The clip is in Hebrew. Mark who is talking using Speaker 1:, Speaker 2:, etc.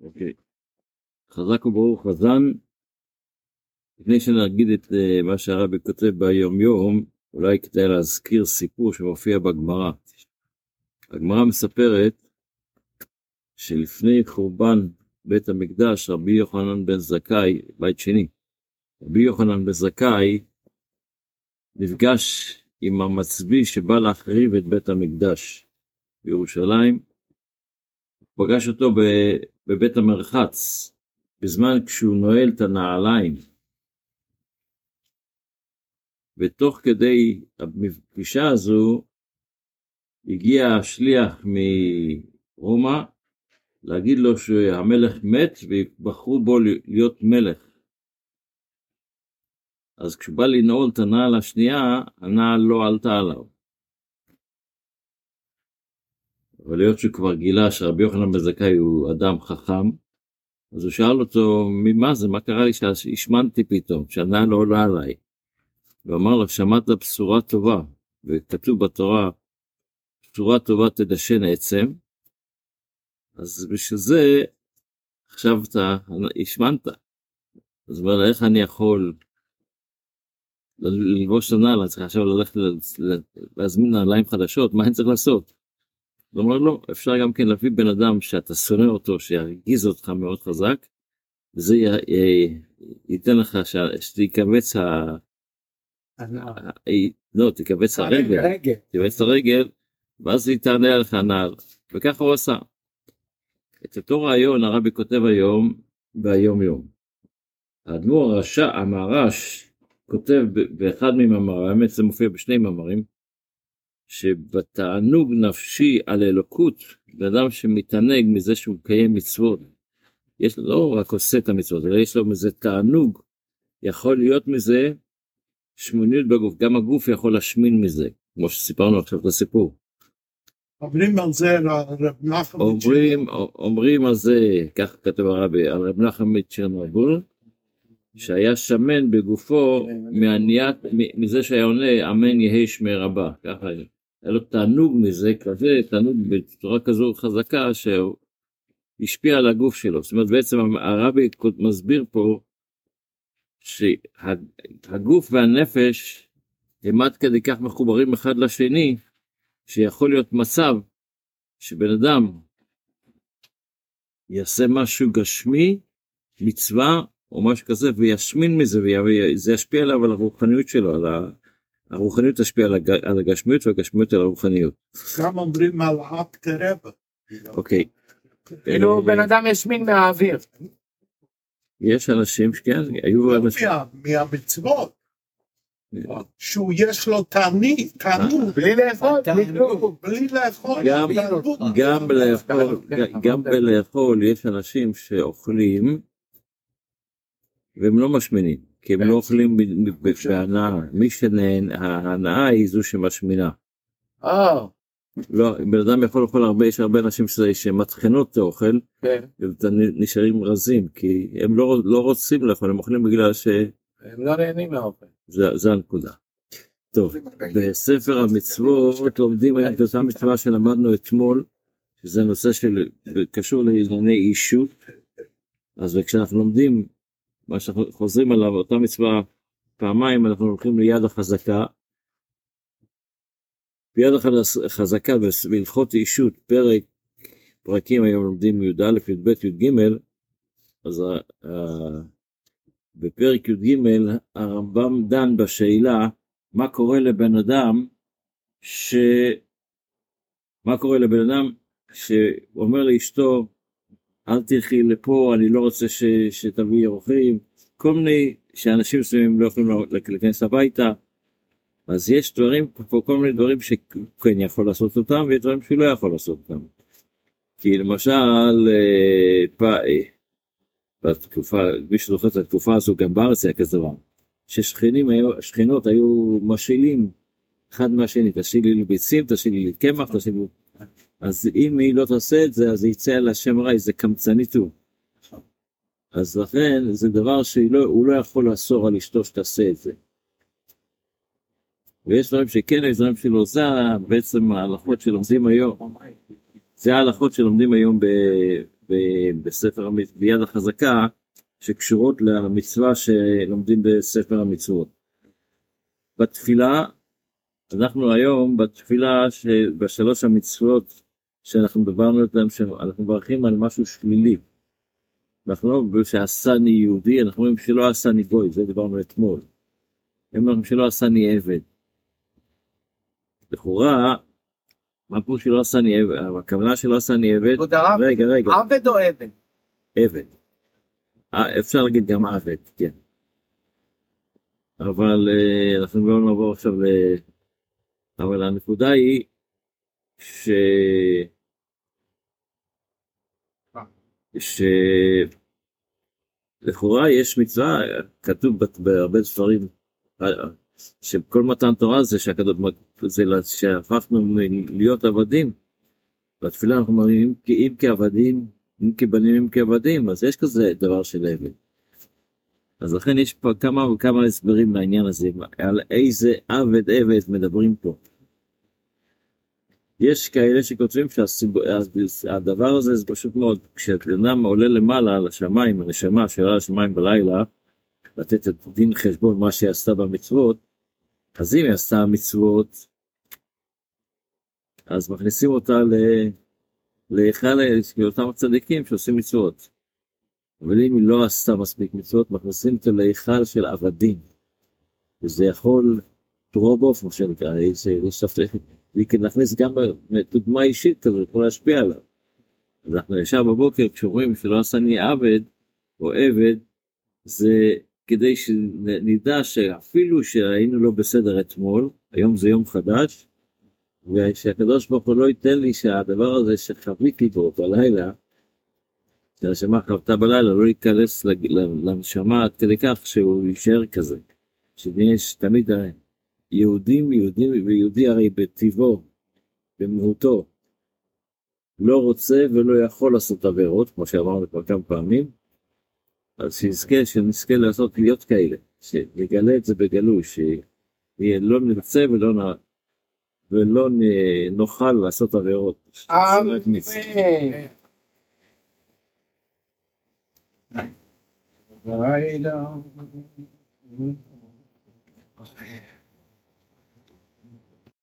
Speaker 1: אוקיי. חזק וברוך חזן. לפני שנגיד את uh, מה שהרבי כותב ביום יום, אולי כדאי להזכיר סיפור שמופיע בגמרא. הגמרא מספרת שלפני חורבן בית המקדש, רבי יוחנן בן זכאי, בית שני, רבי יוחנן בן זכאי נפגש עם המצביא שבא להחריב את בית המקדש בירושלים, פגש אותו בבית המרחץ, בזמן כשהוא נועל את הנעליים. ותוך כדי הפגישה הזו הגיע השליח מרומא להגיד לו שהמלך מת ובחרו בו להיות מלך. אז כשהוא בא לנעול את הנעל השנייה, הנעל לא עלתה עליו. אבל היות שהוא כבר גילה שרבי יוחנן בן זכאי הוא אדם חכם, אז הוא שאל אותו, ממה זה, מה קרה לי שהשמנתי פתאום, שהנעל לא עולה עליי. הוא אמר לו, שמעת בשורה טובה, וכתוב בתורה, בשורה טובה תדשן עצם, אז בשביל זה, עכשיו אתה השמנת. אז הוא אומר, איך אני יכול ללבוש את הנעל, אני צריך עכשיו ללכת להזמין נעליים חדשות, מה אני צריך לעשות? הוא אומר לא, אפשר גם כן להביא בן אדם שאתה שונא אותו, שירגיז אותך מאוד חזק, וזה ייתן לך שתיכווץ ה... לא, תיכווץ הרגל, תיכווץ הרגל, ואז היא תענה עליך הנעל, וככה הוא עשה. את אותו רעיון הרבי כותב היום ביום יום. האדמו"ר הרשע, המהר"ש, כותב באחד ממאמריו, האמת זה מופיע בשני מאמרים, שבתענוג נפשי על אלוקות, בן אדם שמתענג מזה שהוא מקיים מצוות, יש לו לא רק עושה את המצוות, אלא יש לו מזה תענוג, יכול להיות מזה שמוניות בגוף, גם הגוף יכול להשמין מזה, כמו שסיפרנו עכשיו את הסיפור.
Speaker 2: אומרים על זה רב נחם
Speaker 1: אומרים, אומרים על זה, כך כתב הרבי, על רב נחם מצ'רנובול, שהיה שמן בגופו מהניית, מזה שהיה עונה אמן יהי שמי רבה, ככה היה לו תענוג מזה, כזה תענוג בצורה כזו חזקה שהוא השפיע על הגוף שלו. זאת אומרת בעצם הרבי מסביר פה שהגוף והנפש הם עד כדי כך מחוברים אחד לשני, שיכול להיות מצב שבן אדם יעשה משהו גשמי, מצווה או משהו כזה, וישמין מזה, וזה ישפיע עליו על הרוחניות שלו, על ה... הרוחניות תשפיע על, הג... על הגשמיות והגשמיות על הרוחניות.
Speaker 2: גם אומרים על אט קרבה.
Speaker 1: אוקיי.
Speaker 3: כאילו בן אדם ישמין מהאוויר.
Speaker 1: יש אנשים שכן, היו אנשים...
Speaker 2: מהמצוות. שהוא יש לו תענית, תענוג,
Speaker 3: בלי לאכול,
Speaker 2: בלי לאכול,
Speaker 1: גם לאכול, גם בלאכול יש אנשים שאוכלים והם לא משמינים, כי הם לא אוכלים בהנאה, מי שההנאה היא זו שמשמינה. לא, בן אדם יכול לאכול הרבה, יש הרבה אנשים שמטחנות את האוכל, נשארים רזים, כי הם לא רוצים לאכול, הם אוכלים בגלל ש...
Speaker 3: הם לא נהנים מהאוכל.
Speaker 1: זה הנקודה. טוב, בספר המצוות לומדים היום את אותה מצווה שלמדנו אתמול, שזה נושא של קשור לענייני אישות, אז כשאנחנו לומדים מה שאנחנו חוזרים עליו, אותה מצווה פעמיים, אנחנו הולכים ליד החזקה. ביד החזקה בהלכות אישות, פרק, פרקים היום לומדים י"א, י"ב, י"ג, אז בפרק י"ג הרמב"ם דן בשאלה מה קורה לבן אדם ש... מה קורה לבן אדם שאומר לאשתו אל תלכי לפה, אני לא רוצה ש... שתביאי אורחים, כל מיני שאנשים מסוימים לא יכולים להיכנס הביתה, אז יש דברים, פה כל מיני דברים שכן יכול לעשות אותם, ויש דברים שהוא לא יכול לעשות אותם. כי למשל, אה, פ... בתקופה, מי שזוכר את התקופה הזו, גם בארץ היה כזה דבר, ששכנים היו, שכנות היו משילים אחד מהשני, תשאילי לי ביצים, תשאילי לי קמח, תשאילי לי... אז אם היא לא תעשה את זה, אז יצא על השם רע, איזה קמצנית הוא. אז לכן זה דבר שהוא לא, לא יכול לאסור על אשתו שתעשה את זה. ויש דברים שכן, יש דברים שלא, זה בעצם ההלכות שלומדים היום. זה ההלכות שלומדים היום ב- בספר המצ- ביד החזקה שקשורות למצווה שלומדים בספר המצוות. בתפילה, אנחנו היום בתפילה שבשלוש המצוות שאנחנו דיברנו עליהן, שאנחנו מברכים על משהו שלילי. אנחנו לא אומרים שעשני יהודי, אנחנו אומרים שלא עשני גוי, זה דיברנו אתמול. הם אומרים שלא עשני עבד. לכאורה, מה פירוש שלא עשני עבד? הכוונה שלא עשני עבד, רגע, רגע,
Speaker 3: עבד או עבד?
Speaker 1: עבד. אה, אפשר להגיד גם עבד, כן. אבל אה, אנחנו לא נעבור עכשיו ל... אבל הנקודה היא ש... ש... לכאורה יש מצווה, כתוב בהרבה ספרים, אה, שכל מתן תורה זה שהקדוש זה שהפכנו להיות עבדים. בתפילה אנחנו אומרים אם כעבדים, אם כבנים אם כעבדים, אז יש כזה דבר של עבד. אז לכן יש פה כמה וכמה הסברים לעניין הזה, על איזה עבד עבד מדברים פה. יש כאלה שכותבים שהדבר הזה זה פשוט מאוד, כשבן אדם עולה למעלה לשמיים, הנשמה שעולה לשמיים בלילה, לתת את דין חשבון מה שהיא עשתה במצוות, אז אם היא עשתה מצוות, אז מכניסים אותה להיכל אותם צדיקים שעושים מצוות. אבל אם היא לא עשתה מספיק מצוות, מכניסים אותה להיכל של עבדים. וזה יכול טרובוף, מה שנקרא, יש- וכן נכניס גם דוגמה אישית כזאת, יכול להשפיע עליו. אז אנחנו ישר בבוקר, כשאומרים שלא עשני עבד או עבד, זה כדי שנדע שאפילו שהיינו לא בסדר אתמול, היום זה יום חדש, ושהקדוש ברוך הוא לא ייתן לי שהדבר הזה שחוויתי בו בלילה, שהנשמה חוותה בלילה, לא ייכנס לנשמה עד כדי כך שהוא יישאר כזה. שיש תמיד ה- יהודים, יהודים, ויהודי הרי בטבעו, במהותו, לא רוצה ולא יכול לעשות עבירות, כמו שאמרנו כבר כמה פעמים, אז שנזכה, שנזכה לעשות להיות כאלה, שנגלה את זה בגלוי, שלא נרצה ולא, נ... ולא נ... נוכל לעשות עבירות. רק נצא.
Speaker 3: אמן.